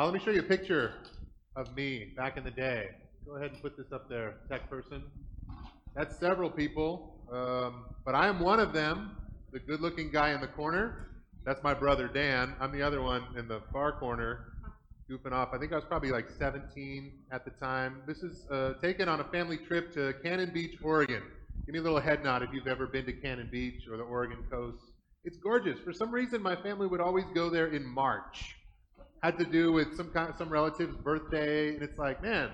Uh, let me show you a picture of me back in the day. Go ahead and put this up there, tech person. That's several people, um, but I am one of them, the good looking guy in the corner. That's my brother Dan. I'm the other one in the far corner, goofing off. I think I was probably like 17 at the time. This is uh, taken on a family trip to Cannon Beach, Oregon. Give me a little head nod if you've ever been to Cannon Beach or the Oregon coast. It's gorgeous. For some reason, my family would always go there in March. Had to do with some kind, of, some relative's birthday, and it's like, man,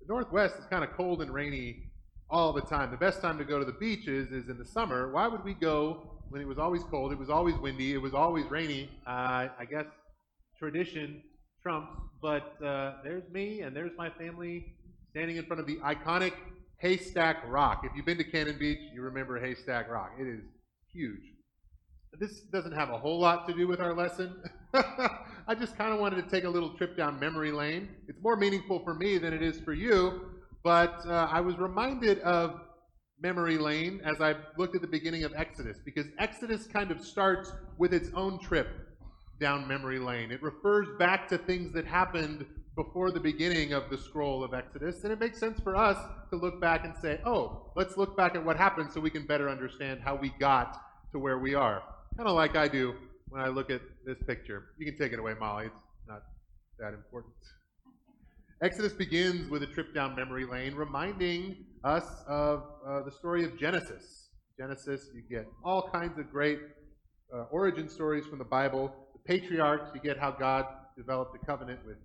the Northwest is kind of cold and rainy all the time. The best time to go to the beaches is in the summer. Why would we go when it was always cold? It was always windy. It was always rainy. Uh, I guess tradition trumps. But uh, there's me, and there's my family standing in front of the iconic Haystack Rock. If you've been to Cannon Beach, you remember Haystack Rock. It is huge. This doesn't have a whole lot to do with our lesson. I just kind of wanted to take a little trip down memory lane. It's more meaningful for me than it is for you, but uh, I was reminded of memory lane as I looked at the beginning of Exodus, because Exodus kind of starts with its own trip down memory lane. It refers back to things that happened before the beginning of the scroll of Exodus, and it makes sense for us to look back and say, oh, let's look back at what happened so we can better understand how we got to where we are. Kind of like I do when I look at this picture. You can take it away, Molly. It's not that important. Exodus begins with a trip down memory lane, reminding us of uh, the story of Genesis. Genesis, you get all kinds of great uh, origin stories from the Bible. The patriarchs, you get how God developed a covenant with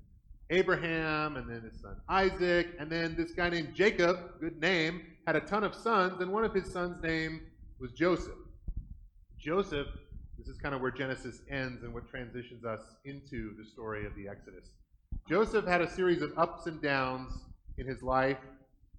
Abraham, and then his son Isaac, and then this guy named Jacob, good name, had a ton of sons, and one of his sons' name was Joseph. Joseph, this is kind of where Genesis ends and what transitions us into the story of the Exodus. Joseph had a series of ups and downs in his life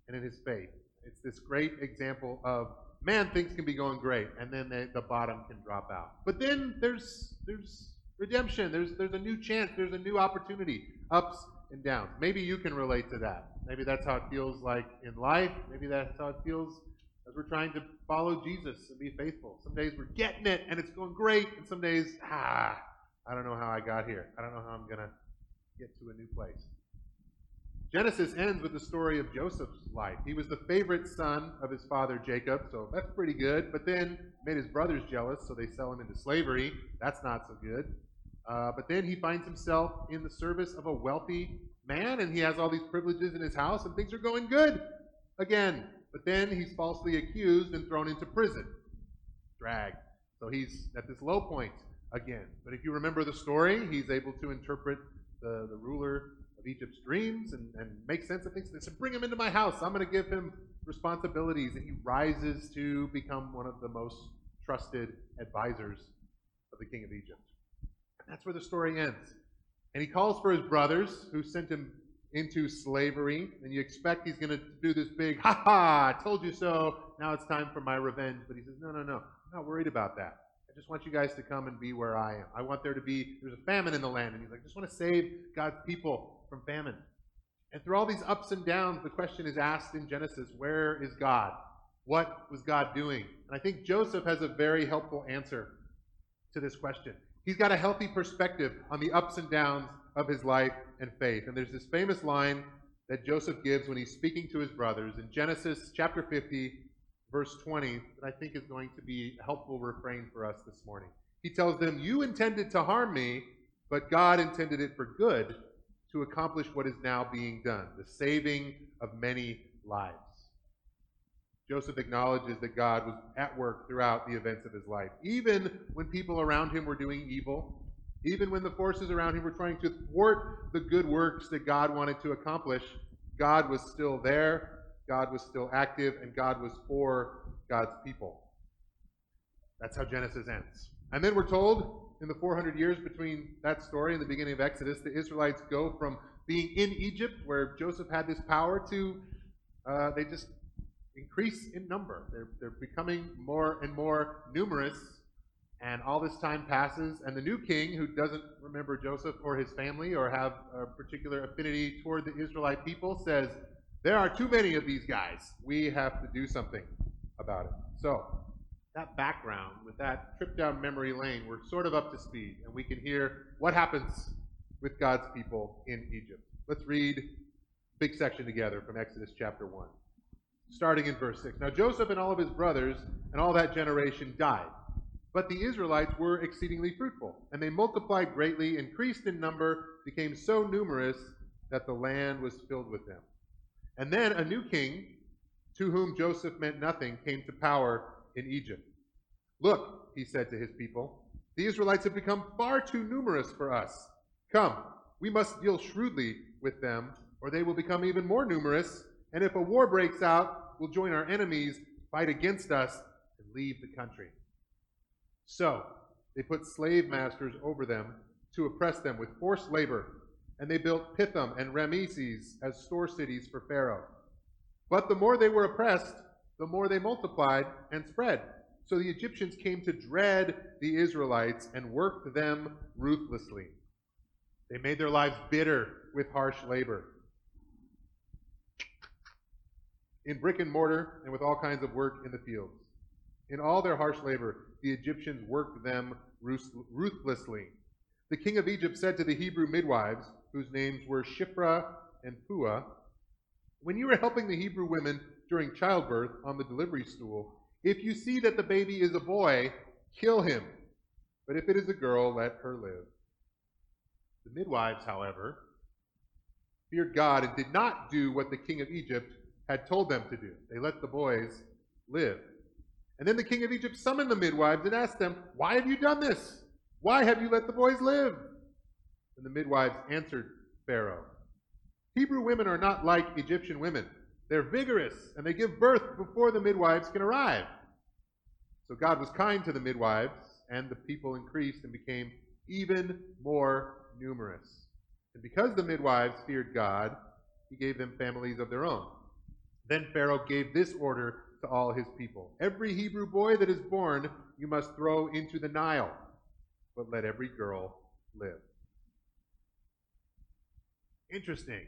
and in his faith. It's this great example of man, things can be going great, and then they, the bottom can drop out. But then there's there's redemption. There's there's a new chance. There's a new opportunity ups and downs. Maybe you can relate to that. Maybe that's how it feels like in life. Maybe that's how it feels as we're trying to follow Jesus and be faithful. Some days we're getting it and it's going great, and some days, ah, I don't know how I got here. I don't know how I'm going to get to a new place. Genesis ends with the story of Joseph's life. He was the favorite son of his father Jacob, so that's pretty good. But then made his brothers jealous, so they sell him into slavery. That's not so good. Uh, but then he finds himself in the service of a wealthy man, and he has all these privileges in his house, and things are going good again. But then he's falsely accused and thrown into prison, dragged. So he's at this low point again. But if you remember the story, he's able to interpret the, the ruler of Egypt's dreams and, and make sense of things. They said, Bring him into my house. I'm going to give him responsibilities. And he rises to become one of the most trusted advisors of the king of Egypt. And That's where the story ends. And he calls for his brothers who sent him into slavery. And you expect he's going to do this big, ha ha, I told you so. Now it's time for my revenge. But he says, no, no, no. I'm not worried about that. I just want you guys to come and be where I am. I want there to be, there's a famine in the land. And he's like, I just want to save God's people from famine. And through all these ups and downs, the question is asked in Genesis where is God? What was God doing? And I think Joseph has a very helpful answer to this question. He's got a healthy perspective on the ups and downs of his life and faith. And there's this famous line that Joseph gives when he's speaking to his brothers in Genesis chapter 50, verse 20, that I think is going to be a helpful refrain for us this morning. He tells them, You intended to harm me, but God intended it for good to accomplish what is now being done, the saving of many lives. Joseph acknowledges that God was at work throughout the events of his life. Even when people around him were doing evil, even when the forces around him were trying to thwart the good works that God wanted to accomplish, God was still there, God was still active, and God was for God's people. That's how Genesis ends. And then we're told in the 400 years between that story and the beginning of Exodus, the Israelites go from being in Egypt, where Joseph had this power, to uh, they just increase in number. They're, they're becoming more and more numerous, and all this time passes, and the new king, who doesn't remember Joseph or his family or have a particular affinity toward the Israelite people, says, There are too many of these guys. We have to do something about it. So, that background, with that trip down memory lane, we're sort of up to speed, and we can hear what happens with God's people in Egypt. Let's read a big section together from Exodus chapter 1, starting in verse 6. Now Joseph and all of his brothers and all that generation died. But the Israelites were exceedingly fruitful, and they multiplied greatly, increased in number, became so numerous that the land was filled with them. And then a new king, to whom Joseph meant nothing, came to power in Egypt. Look, he said to his people, the Israelites have become far too numerous for us. Come, we must deal shrewdly with them, or they will become even more numerous, and if a war breaks out, we'll join our enemies, fight against us, and leave the country. So they put slave masters over them to oppress them with forced labor, and they built Pithom and Rameses as store cities for Pharaoh. But the more they were oppressed, the more they multiplied and spread. So the Egyptians came to dread the Israelites and worked them ruthlessly. They made their lives bitter with harsh labor. In brick and mortar and with all kinds of work in the fields. In all their harsh labor, the Egyptians worked them ruthlessly. The king of Egypt said to the Hebrew midwives, whose names were Shiphrah and Puah, When you are helping the Hebrew women during childbirth on the delivery stool, if you see that the baby is a boy, kill him. But if it is a girl, let her live. The midwives, however, feared God and did not do what the king of Egypt had told them to do. They let the boys live. And then the king of Egypt summoned the midwives and asked them, Why have you done this? Why have you let the boys live? And the midwives answered Pharaoh, Hebrew women are not like Egyptian women. They're vigorous, and they give birth before the midwives can arrive. So God was kind to the midwives, and the people increased and became even more numerous. And because the midwives feared God, he gave them families of their own. Then Pharaoh gave this order to all his people Every Hebrew boy that is born you must throw into the Nile, but let every girl live. Interesting.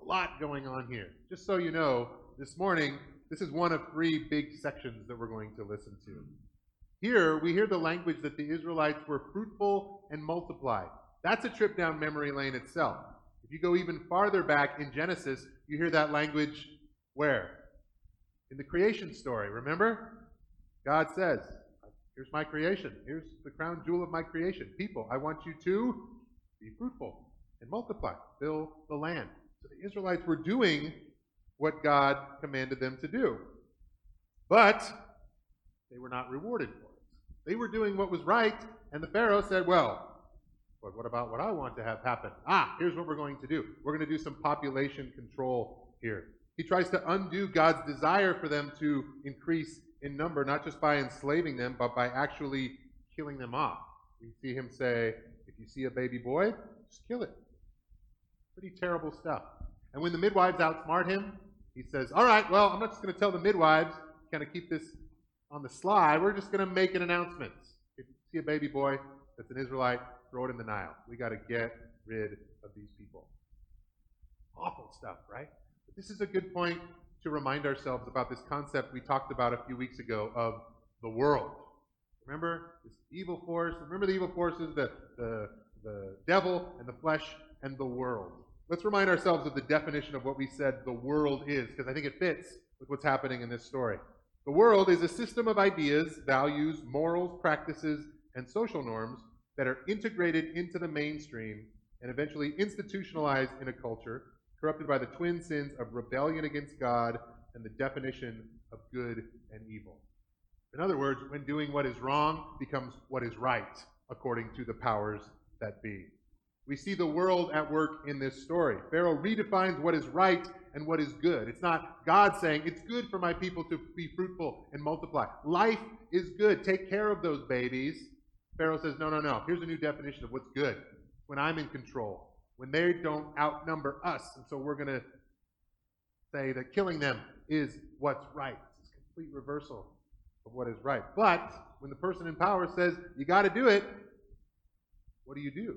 A lot going on here. Just so you know, this morning, this is one of three big sections that we're going to listen to. Here, we hear the language that the Israelites were fruitful and multiplied. That's a trip down memory lane itself. If you go even farther back in Genesis, you hear that language where? In the creation story, remember? God says, Here's my creation. Here's the crown jewel of my creation. People, I want you to be fruitful and multiply, fill the land. So the Israelites were doing what God commanded them to do. But they were not rewarded for it. They were doing what was right, and the Pharaoh said, Well, but what about what I want to have happen? Ah, here's what we're going to do. We're going to do some population control here. He tries to undo God's desire for them to increase in number, not just by enslaving them, but by actually killing them off. We see him say, If you see a baby boy, just kill it. Pretty terrible stuff. And when the midwives outsmart him, he says, All right, well, I'm not just going to tell the midwives, kind of keep this on the sly. We're just going to make an announcement. If you see a baby boy that's an Israelite, throw it in the Nile. We got to get rid of these people. Awful stuff, right? This is a good point to remind ourselves about this concept we talked about a few weeks ago of the world. Remember this evil force? Remember the evil forces, the, the, the devil and the flesh and the world. Let's remind ourselves of the definition of what we said the world is, because I think it fits with what's happening in this story. The world is a system of ideas, values, morals, practices, and social norms that are integrated into the mainstream and eventually institutionalized in a culture corrupted by the twin sins of rebellion against God and the definition of good and evil. In other words, when doing what is wrong becomes what is right, according to the powers that be. We see the world at work in this story. Pharaoh redefines what is right and what is good. It's not God saying, it's good for my people to be fruitful and multiply. Life is good. Take care of those babies. Pharaoh says, no, no, no. Here's a new definition of what's good. When I'm in control, when they don't outnumber us. And so we're going to say that killing them is what's right. It's a complete reversal of what is right. But when the person in power says, you got to do it, what do you do?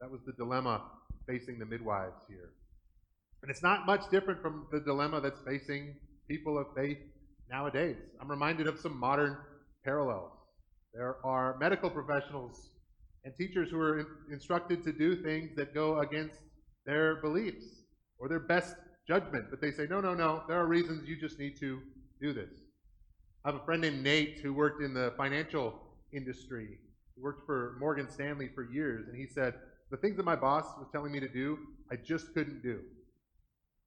That was the dilemma facing the midwives here. And it's not much different from the dilemma that's facing people of faith nowadays. I'm reminded of some modern parallels. There are medical professionals and teachers who are in- instructed to do things that go against their beliefs or their best judgment. But they say, no, no, no, there are reasons you just need to do this. I have a friend named Nate who worked in the financial industry. He worked for Morgan Stanley for years, and he said, the things that my boss was telling me to do, I just couldn't do.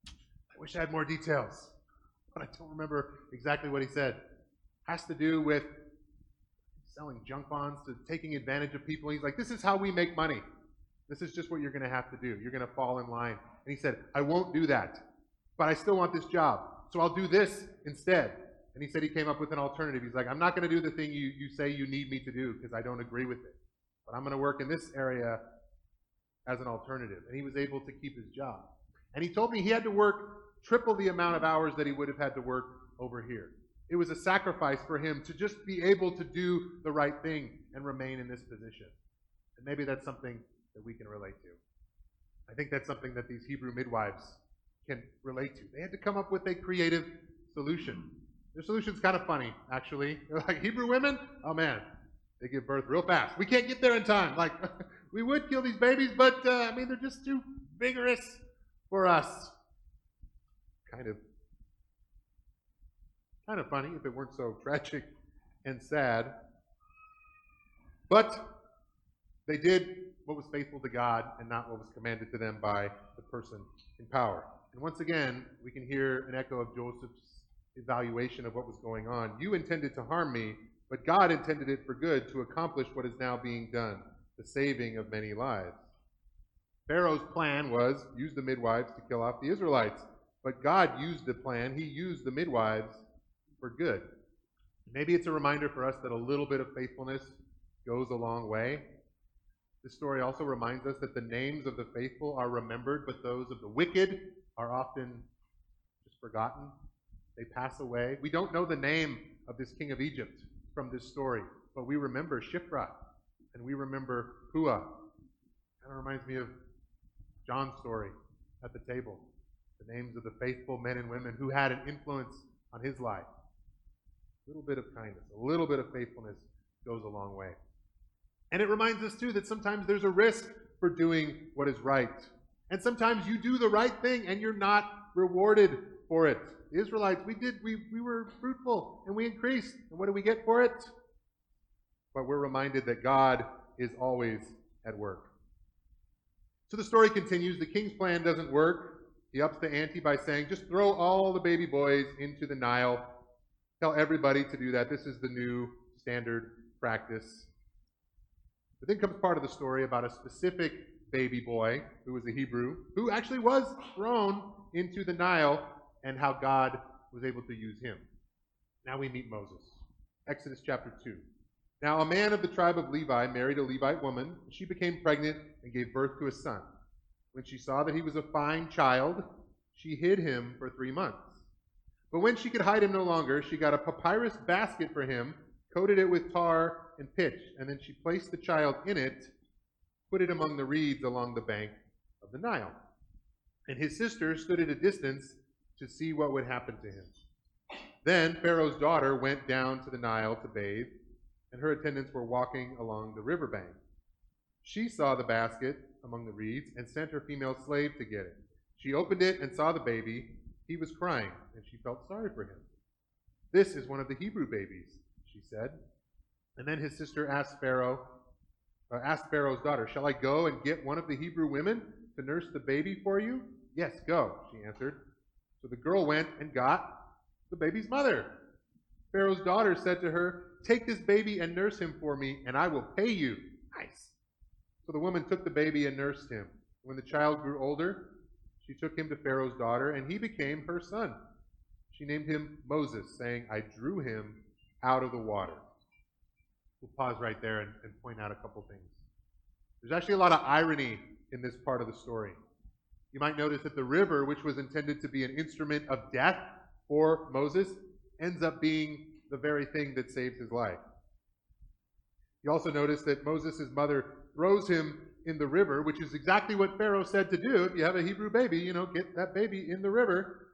I wish I had more details, but I don't remember exactly what he said. Has to do with selling junk bonds to taking advantage of people. He's like, this is how we make money. This is just what you're going to have to do. You're going to fall in line. And he said, I won't do that, but I still want this job. So I'll do this instead. And he said he came up with an alternative. He's like, I'm not going to do the thing you, you say you need me to do because I don't agree with it. But I'm going to work in this area as an alternative. And he was able to keep his job. And he told me he had to work triple the amount of hours that he would have had to work over here. It was a sacrifice for him to just be able to do the right thing and remain in this position. And maybe that's something that we can relate to. I think that's something that these Hebrew midwives can relate to. They had to come up with a creative solution. Their solution's kind of funny, actually. They're like, Hebrew women? Oh man, they give birth real fast. We can't get there in time. Like, we would kill these babies, but uh, I mean, they're just too vigorous for us. Kind of Kind of funny if it weren't so tragic and sad. But they did what was faithful to God and not what was commanded to them by the person in power. And once again, we can hear an echo of Joseph's evaluation of what was going on. You intended to harm me, but God intended it for good to accomplish what is now being done, the saving of many lives. Pharaoh's plan was use the midwives to kill off the Israelites. But God used the plan. He used the midwives for good. Maybe it's a reminder for us that a little bit of faithfulness goes a long way. This story also reminds us that the names of the faithful are remembered, but those of the wicked are often just forgotten. They pass away. We don't know the name of this king of Egypt from this story, but we remember Shiphrah and we remember Puah. Kind of reminds me of John's story at the table. The names of the faithful men and women who had an influence on his life. Little bit of kindness, a little bit of faithfulness goes a long way. And it reminds us, too, that sometimes there's a risk for doing what is right. And sometimes you do the right thing and you're not rewarded for it. The Israelites, we did, we, we were fruitful and we increased. And what do we get for it? But we're reminded that God is always at work. So the story continues. The king's plan doesn't work. He ups the ante by saying, just throw all the baby boys into the Nile tell everybody to do that. This is the new standard practice. But then comes part of the story about a specific baby boy who was a Hebrew, who actually was thrown into the Nile, and how God was able to use him. Now we meet Moses. Exodus chapter 2. Now a man of the tribe of Levi married a Levite woman. She became pregnant and gave birth to a son. When she saw that he was a fine child, she hid him for three months. But when she could hide him no longer, she got a papyrus basket for him, coated it with tar and pitch, and then she placed the child in it, put it among the reeds along the bank of the Nile. And his sister stood at a distance to see what would happen to him. Then Pharaoh's daughter went down to the Nile to bathe, and her attendants were walking along the river bank. She saw the basket among the reeds and sent her female slave to get it. She opened it and saw the baby he was crying, and she felt sorry for him. This is one of the Hebrew babies, she said. And then his sister asked Pharaoh, uh, asked Pharaoh's daughter, Shall I go and get one of the Hebrew women to nurse the baby for you? Yes, go, she answered. So the girl went and got the baby's mother. Pharaoh's daughter said to her, Take this baby and nurse him for me, and I will pay you. Nice. So the woman took the baby and nursed him. When the child grew older, she took him to Pharaoh's daughter, and he became her son. She named him Moses, saying, I drew him out of the water. We'll pause right there and, and point out a couple things. There's actually a lot of irony in this part of the story. You might notice that the river, which was intended to be an instrument of death for Moses, ends up being the very thing that saves his life. You also notice that Moses' mother throws him in the river, which is exactly what Pharaoh said to do. If you have a Hebrew baby, you know, get that baby in the river.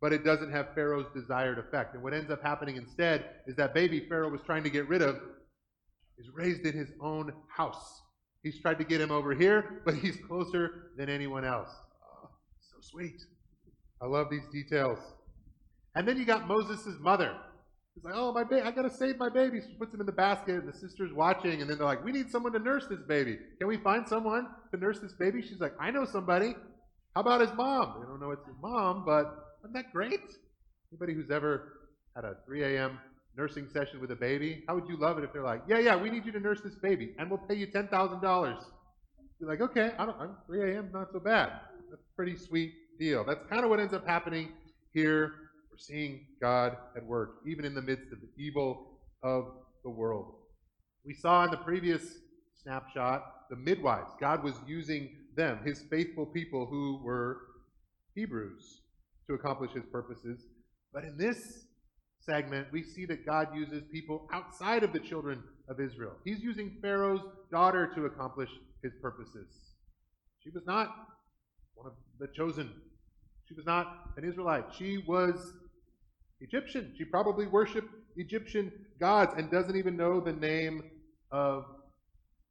But it doesn't have Pharaoh's desired effect. And what ends up happening instead is that baby Pharaoh was trying to get rid of is raised in his own house He's tried to get him over here, but he's closer than anyone else. Oh, so sweet. I love these details. And then you got Moses' mother. She's like, oh, my baby, I got to save my baby. She puts him in the basket, and the sister's watching, and then they're like, we need someone to nurse this baby. Can we find someone to nurse this baby? She's like, I know somebody. How about his mom? They don't know it's his mom, but isn't that great? Anybody who's ever had a 3 a.m. nursing session with a baby, how would you love it if they're like, yeah, yeah, we need you to nurse this baby, and we'll pay you $10,000? You're like, okay, I don't, I'm 3 a.m. not so bad. That's a pretty sweet deal. That's kind of what ends up happening here. Seeing God at work, even in the midst of the evil of the world. We saw in the previous snapshot the midwives. God was using them, his faithful people who were Hebrews, to accomplish his purposes. But in this segment, we see that God uses people outside of the children of Israel. He's using Pharaoh's daughter to accomplish his purposes. She was not one of the chosen. She was not an Israelite. She was Egyptian. She probably worshiped Egyptian gods and doesn't even know the name of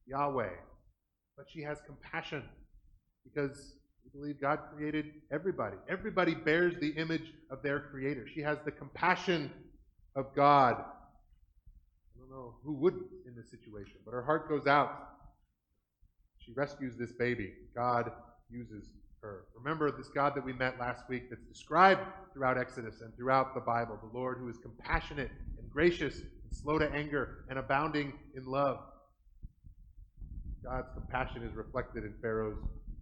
Yahweh. But she has compassion because we believe God created everybody. Everybody bears the image of their creator. She has the compassion of God. I don't know who wouldn't in this situation, but her heart goes out. She rescues this baby. God uses her. Remember this God that we met last week that's described throughout Exodus and throughout the Bible, the Lord who is compassionate and gracious and slow to anger and abounding in love. God's compassion is reflected in Pharaoh's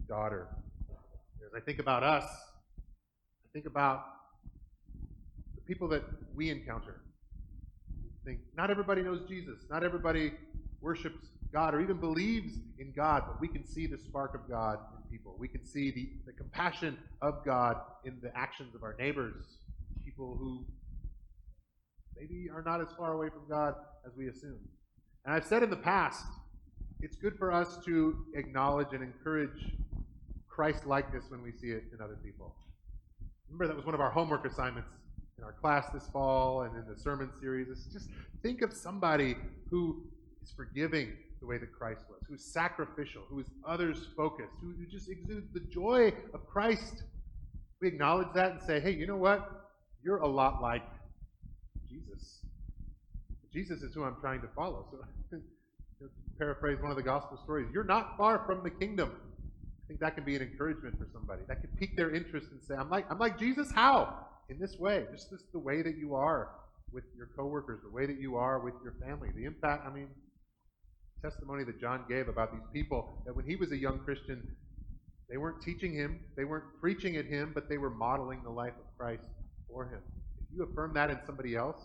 daughter. As I think about us, I think about the people that we encounter. I think not everybody knows Jesus. Not everybody worships God or even believes in God, but we can see the spark of God people. We can see the, the compassion of God in the actions of our neighbors, people who maybe are not as far away from God as we assume. And I've said in the past, it's good for us to acknowledge and encourage Christ likeness when we see it in other people. Remember, that was one of our homework assignments in our class this fall and in the sermon series. Is just think of somebody who is forgiving the way that Christ was, who's sacrificial, who is others focused, who, who just exudes the joy of Christ. We acknowledge that and say, hey, you know what? You're a lot like Jesus. Jesus is who I'm trying to follow. So paraphrase one of the gospel stories. You're not far from the kingdom. I think that can be an encouragement for somebody. That could pique their interest and say, I'm like, I'm like Jesus, how? In this way. Just this the way that you are with your coworkers, the way that you are with your family. The impact, I mean, testimony that John gave about these people, that when he was a young Christian, they weren't teaching him, they weren't preaching at him, but they were modeling the life of Christ for him. If you affirm that in somebody else,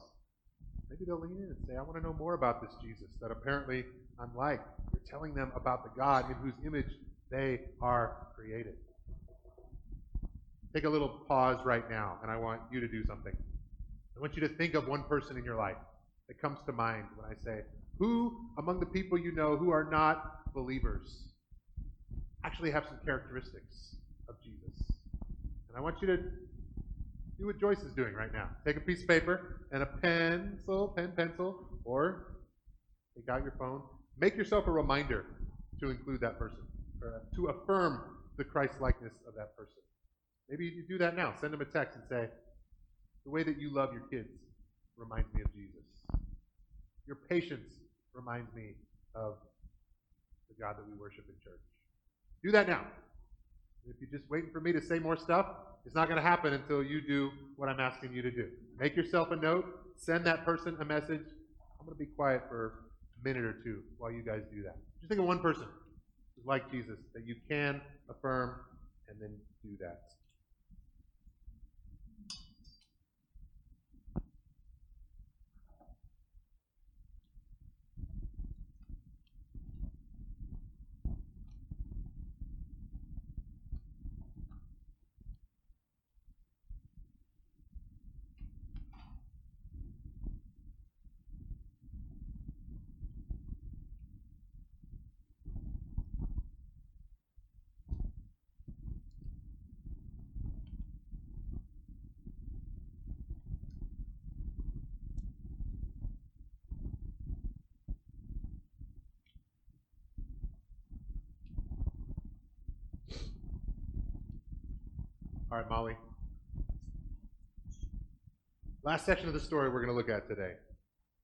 maybe they'll lean in and say, I want to know more about this Jesus that apparently I'm like. You're telling them about the God in whose image they are created. Take a little pause right now, and I want you to do something. I want you to think of one person in your life that comes to mind when I say, Who among the people you know who are not believers actually have some characteristics of Jesus? And I want you to do what Joyce is doing right now. Take a piece of paper and a pencil, pen, pencil, or take out your phone. Make yourself a reminder to include that person or to affirm the Christ likeness of that person. Maybe you do that now. Send them a text and say, The way that you love your kids reminds me of Jesus. Your patience reminds me of the God that we worship in church. Do that now. If you're just waiting for me to say more stuff, it's not going to happen until you do what I'm asking you to do. Make yourself a note, send that person a message. I'm going to be quiet for a minute or two while you guys do that. Just think of one person like Jesus, that you can affirm and then do that. All right, Molly. Last section of the story we're going to look at today.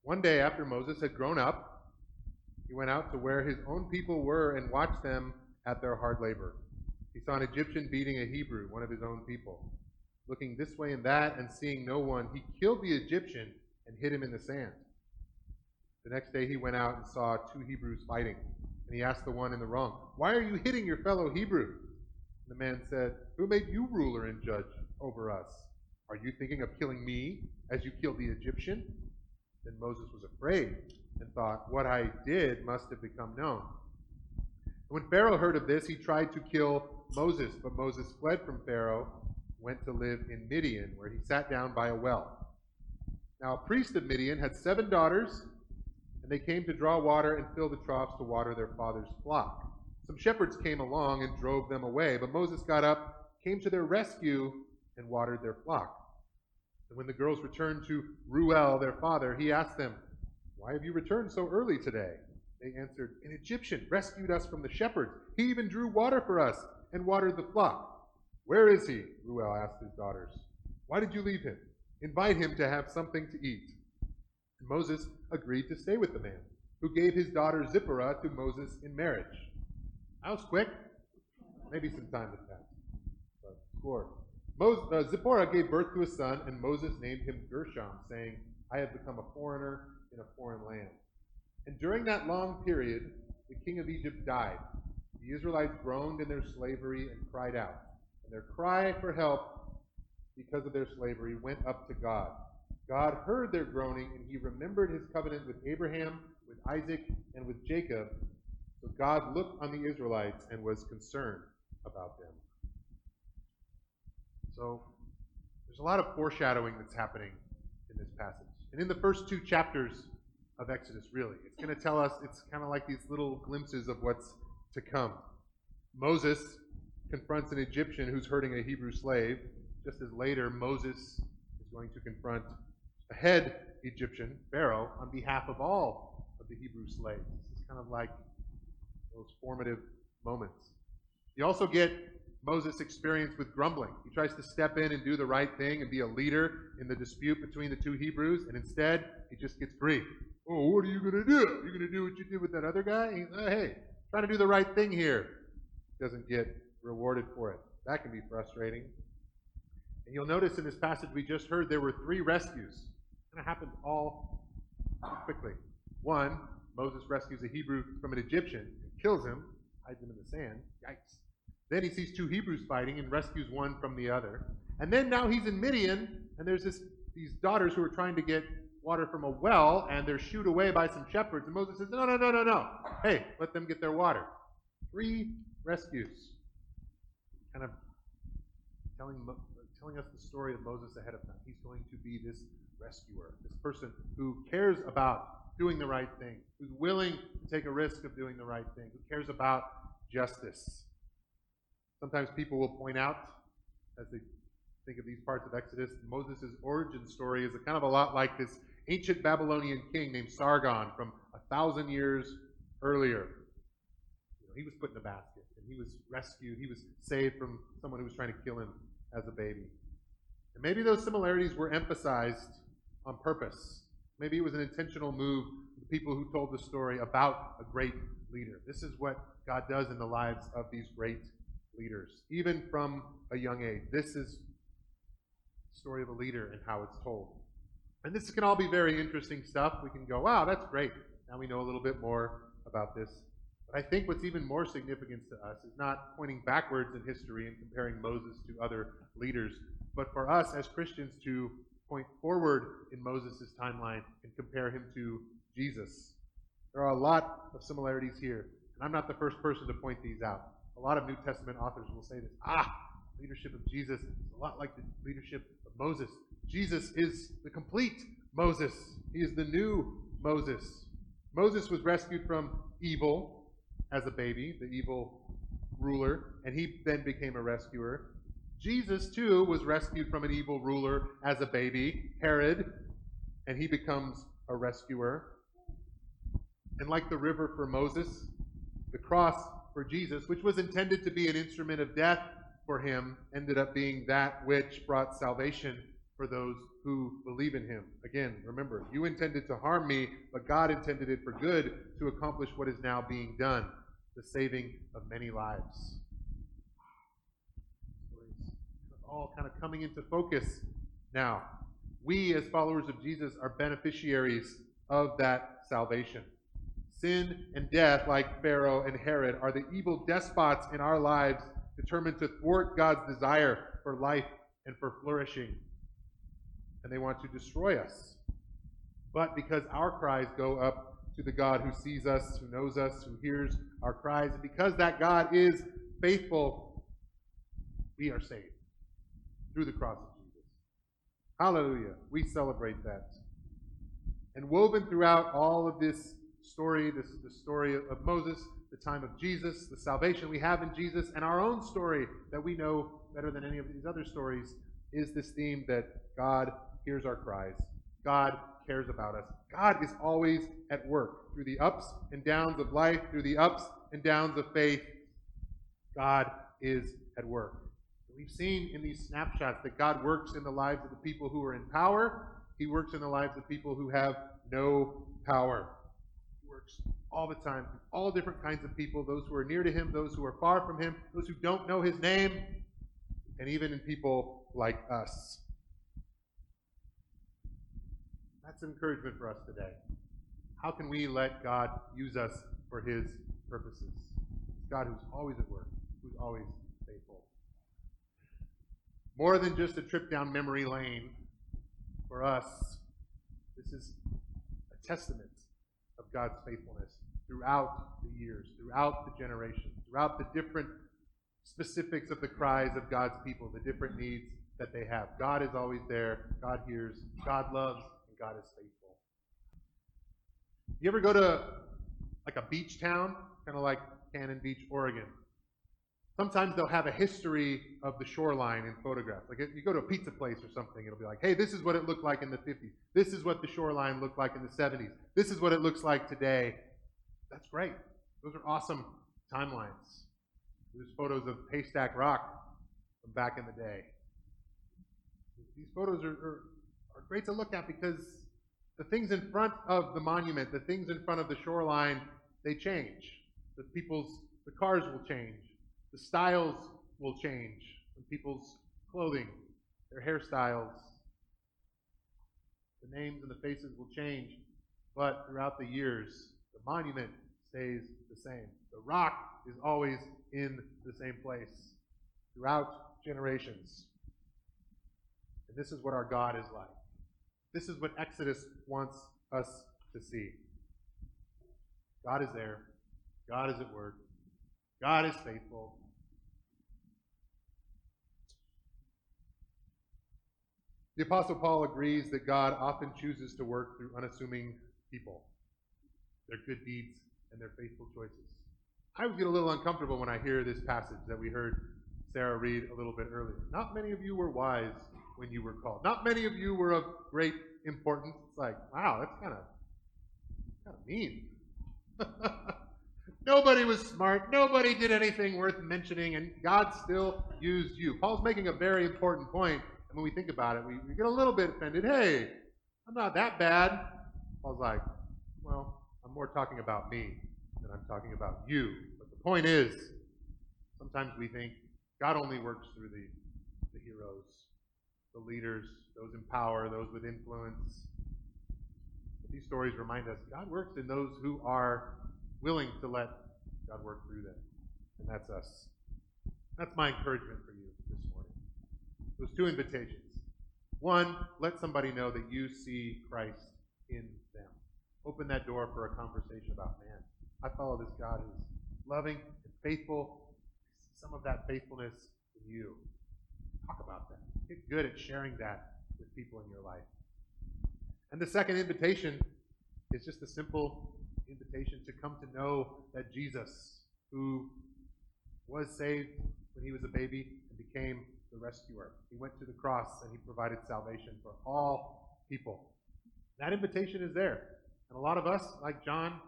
One day after Moses had grown up, he went out to where his own people were and watched them at their hard labor. He saw an Egyptian beating a Hebrew, one of his own people. Looking this way and that and seeing no one, he killed the Egyptian and hid him in the sand. The next day he went out and saw two Hebrews fighting. And he asked the one in the wrong, Why are you hitting your fellow Hebrew? And the man said, Who made you ruler and judge over us? Are you thinking of killing me as you killed the Egyptian? Then Moses was afraid and thought, What I did must have become known. When Pharaoh heard of this, he tried to kill Moses, but Moses fled from Pharaoh, went to live in Midian, where he sat down by a well. Now, a priest of Midian had seven daughters, and they came to draw water and fill the troughs to water their father's flock. Some shepherds came along and drove them away, but Moses got up, came to their rescue, and watered their flock. And when the girls returned to Reuel, their father, he asked them, Why have you returned so early today? They answered, An Egyptian rescued us from the shepherds. He even drew water for us and watered the flock. Where is he? Reuel asked his daughters. Why did you leave him? Invite him to have something to eat. And Moses agreed to stay with the man, who gave his daughter Zipporah to Moses in marriage. That was quick. Maybe some time has passed. Moses, uh, Zipporah gave birth to a son, and Moses named him Gershom, saying, I have become a foreigner in a foreign land. And during that long period, the king of Egypt died. The Israelites groaned in their slavery and cried out. And their cry for help because of their slavery went up to God. God heard their groaning, and he remembered his covenant with Abraham, with Isaac, and with Jacob. So God looked on the Israelites and was concerned about them. So there's a lot of foreshadowing that's happening in this passage. And in the first two chapters of Exodus, really, it's going to tell us, it's kind of like these little glimpses of what's to come. Moses confronts an Egyptian who's hurting a Hebrew slave, just as later Moses is going to confront a head Egyptian, Pharaoh, on behalf of all of the Hebrew slaves. This is kind of like those formative moments. You also get Moses' experience with grumbling. He tries to step in and do the right thing and be a leader in the dispute between the two Hebrews, and instead, he just gets grief. Oh, what are you going to do? You're you going to do what you did with that other guy? Oh, hey, trying to do the right thing here. Doesn't get rewarded for it. That can be frustrating. And you'll notice in this passage we just heard there were three rescues. And It happened all quickly. One, Moses rescues a Hebrew from an Egyptian and kills him, hides him in the sand. Yikes. Then he sees two Hebrews fighting and rescues one from the other. And then now he's in Midian, and there's this, these daughters who are trying to get water from a well, and they're shooed away by some shepherds. And Moses says, No, no, no, no, no. Hey, let them get their water. Three rescues. Kind of telling, telling us the story of Moses ahead of time. He's going to be this rescuer, this person who cares about doing the right thing, who's willing to take a risk of doing the right thing, who cares about justice. Sometimes people will point out, as they think of these parts of Exodus, Moses' origin story is kind of a lot like this ancient Babylonian king named Sargon from a thousand years earlier. You know, he was put in a basket, and he was rescued. He was saved from someone who was trying to kill him as a baby. And maybe those similarities were emphasized on purpose. Maybe it was an intentional move the people who told the story about a great leader. This is what God does in the lives of these great leaders, even from a young age. This is the story of a leader and how it's told. And this can all be very interesting stuff. We can go, wow, that's great. Now we know a little bit more about this. But I think what's even more significant to us is not pointing backwards in history and comparing Moses to other leaders, but for us as Christians to point forward in Moses' timeline and compare him to Jesus. There are a lot of similarities here, and I'm not the first person to point these out. A lot of New Testament authors will say this. Ah, leadership of Jesus is a lot like the leadership of Moses. Jesus is the complete Moses. He is the new Moses. Moses was rescued from evil as a baby, the evil ruler, and he then became a rescuer. Jesus, too, was rescued from an evil ruler as a baby, Herod, and he becomes a rescuer. And like the river for Moses, the cross for Jesus, which was intended to be an instrument of death, for him ended up being that which brought salvation for those who believe in him. Again, remember, you intended to harm me, but God intended it for good to accomplish what is now being done the saving of many lives. All kind of coming into focus now. We, as followers of Jesus, are beneficiaries of that salvation. Sin and death, like Pharaoh and Herod, are the evil despots in our lives determined to thwart God's desire for life and for flourishing. And they want to destroy us. But because our cries go up to the God who sees us, who knows us, who hears our cries, and because that God is faithful, we are saved through the cross of Jesus. Hallelujah. We celebrate that. And woven throughout all of this story, this is the story of Moses, the time of Jesus, the salvation we have in Jesus, and our own story that we know better than any of these other stories, is this theme that God hears our cries. God cares about us. God is always at work through the ups and downs of life, through the ups and downs of faith. God is at work. We've seen in these snapshots that God works in the lives of the people who are in power. He works in the lives of people who have no power. Works all the time all different kinds of people those who are near to Him, those who are far from Him, those who don't know His name, and even in people like us. That's encouragement for us today. How can we let God use us for His purposes? God who's always at work, who's always faithful. More than just a trip down memory lane for us, this is a testament God's faithfulness throughout the years, throughout the generations, throughout the different specifics of the cries of God's people, the different needs that they have. God is always there. God hears. God loves. And God is faithful. You ever go to like a beach town, kind of like Cannon Beach, Oregon? Sometimes they'll have a history of the shoreline in photographs. Like if you go to a pizza place or something, it'll be like, hey, this is what it looked like in the 50s. This is what the shoreline looked like in the 70s. This is what it looks like today. That's great. Those are awesome timelines. There's photos of Haystack Rock from back in the day. These photos are, are, are great to look at because the things in front of the monument, the things in front of the shoreline, they change. The people's, the cars will change the styles will change people's clothing, their hairstyles. The names and the faces will change, but throughout the years, the monument stays the same. The rock is always in the same place throughout generations. And this is what our God is like. This is what Exodus wants us to see. God is there. God is at work. God is faithful. The Apostle Paul agrees that God often chooses to work through unassuming people, their good deeds, and their faithful choices. I always get a little uncomfortable when I hear this passage that we heard Sarah read a little bit earlier. Not many of you were wise when you were called. Not many of you were of great importance. It's like, wow, that's kind of kind of mean. Nobody was smart. Nobody did anything worth mentioning, and God still used you. Paul's making a very important point when we think about it, we, we get a little bit offended. Hey, I'm not that bad. I was like, well, I'm more talking about me than I'm talking about you. But the point is, sometimes we think God only works through the, the heroes, the leaders, those in power, those with influence. But these stories remind us God works in those who are willing to let God work through them. And that's us. That's my encouragement for you. Those two invitations. One, let somebody know that you see Christ in them. Open that door for a conversation about, man, I follow this God who's loving and faithful. Some of that faithfulness in you. Talk about that. Get good at sharing that with people in your life. And the second invitation is just a simple invitation to come to know that Jesus, who was saved when he was a baby and became the rescuer. He went to the cross and he provided salvation for all people. That invitation is there. And a lot of us, like John,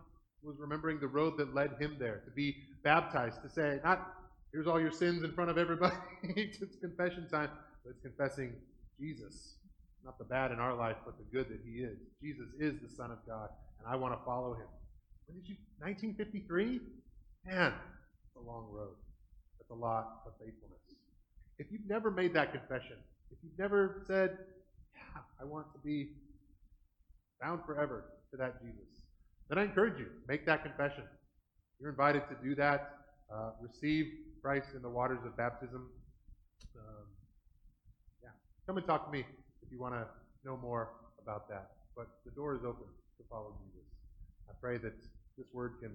was remembering the road that led him there to be baptized, to say, not here's all your sins in front of everybody. it's confession time. But it's confessing Jesus. Not the bad in our life, but the good that He is. Jesus is the Son of God, and I want to follow Him. When did you? 1953? Man, it's a long road. That's a lot of faithfulness. If you've never made that confession, if you've never said, Yeah, I want to be bound forever to that Jesus, then I encourage you, make that confession. You're invited to do that. Uh, receive Christ in the waters of baptism. Um, yeah, come and talk to me if you want to know more about that. But the door is open to follow Jesus. I pray that this word can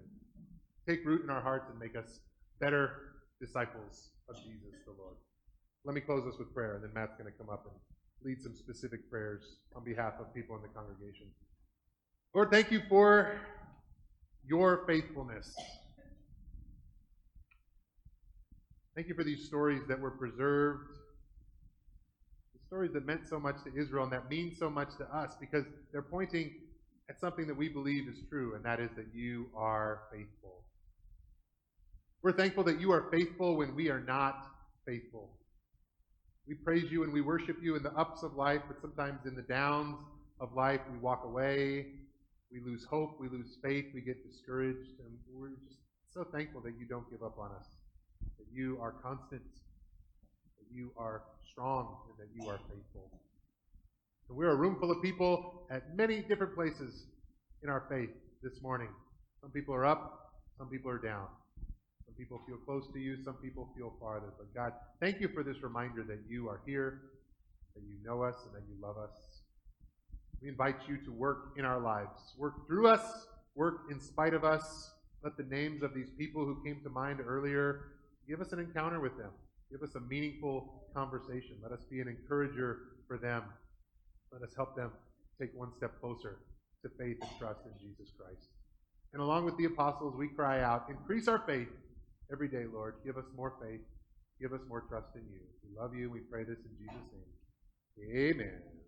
take root in our hearts and make us better disciples of Jesus the Lord. Let me close this with prayer, and then Matt's going to come up and lead some specific prayers on behalf of people in the congregation. Lord, thank you for your faithfulness. Thank you for these stories that were preserved, the stories that meant so much to Israel and that mean so much to us because they're pointing at something that we believe is true, and that is that you are faithful. We're thankful that you are faithful when we are not faithful. We praise you and we worship you in the ups of life, but sometimes in the downs of life, we walk away, we lose hope, we lose faith, we get discouraged, and we're just so thankful that you don't give up on us, that you are constant, that you are strong, and that you are faithful. And we're a room full of people at many different places in our faith this morning. Some people are up, some people are down. Some people feel close to you, some people feel farther. But God, thank you for this reminder that you are here, that you know us, and that you love us. We invite you to work in our lives. Work through us, work in spite of us. Let the names of these people who came to mind earlier give us an encounter with them. Give us a meaningful conversation. Let us be an encourager for them. Let us help them take one step closer to faith and trust in Jesus Christ. And along with the apostles, we cry out, increase our faith every day, Lord. Give us more faith. Give us more trust in you. We love you. We pray this in Jesus' name. Amen.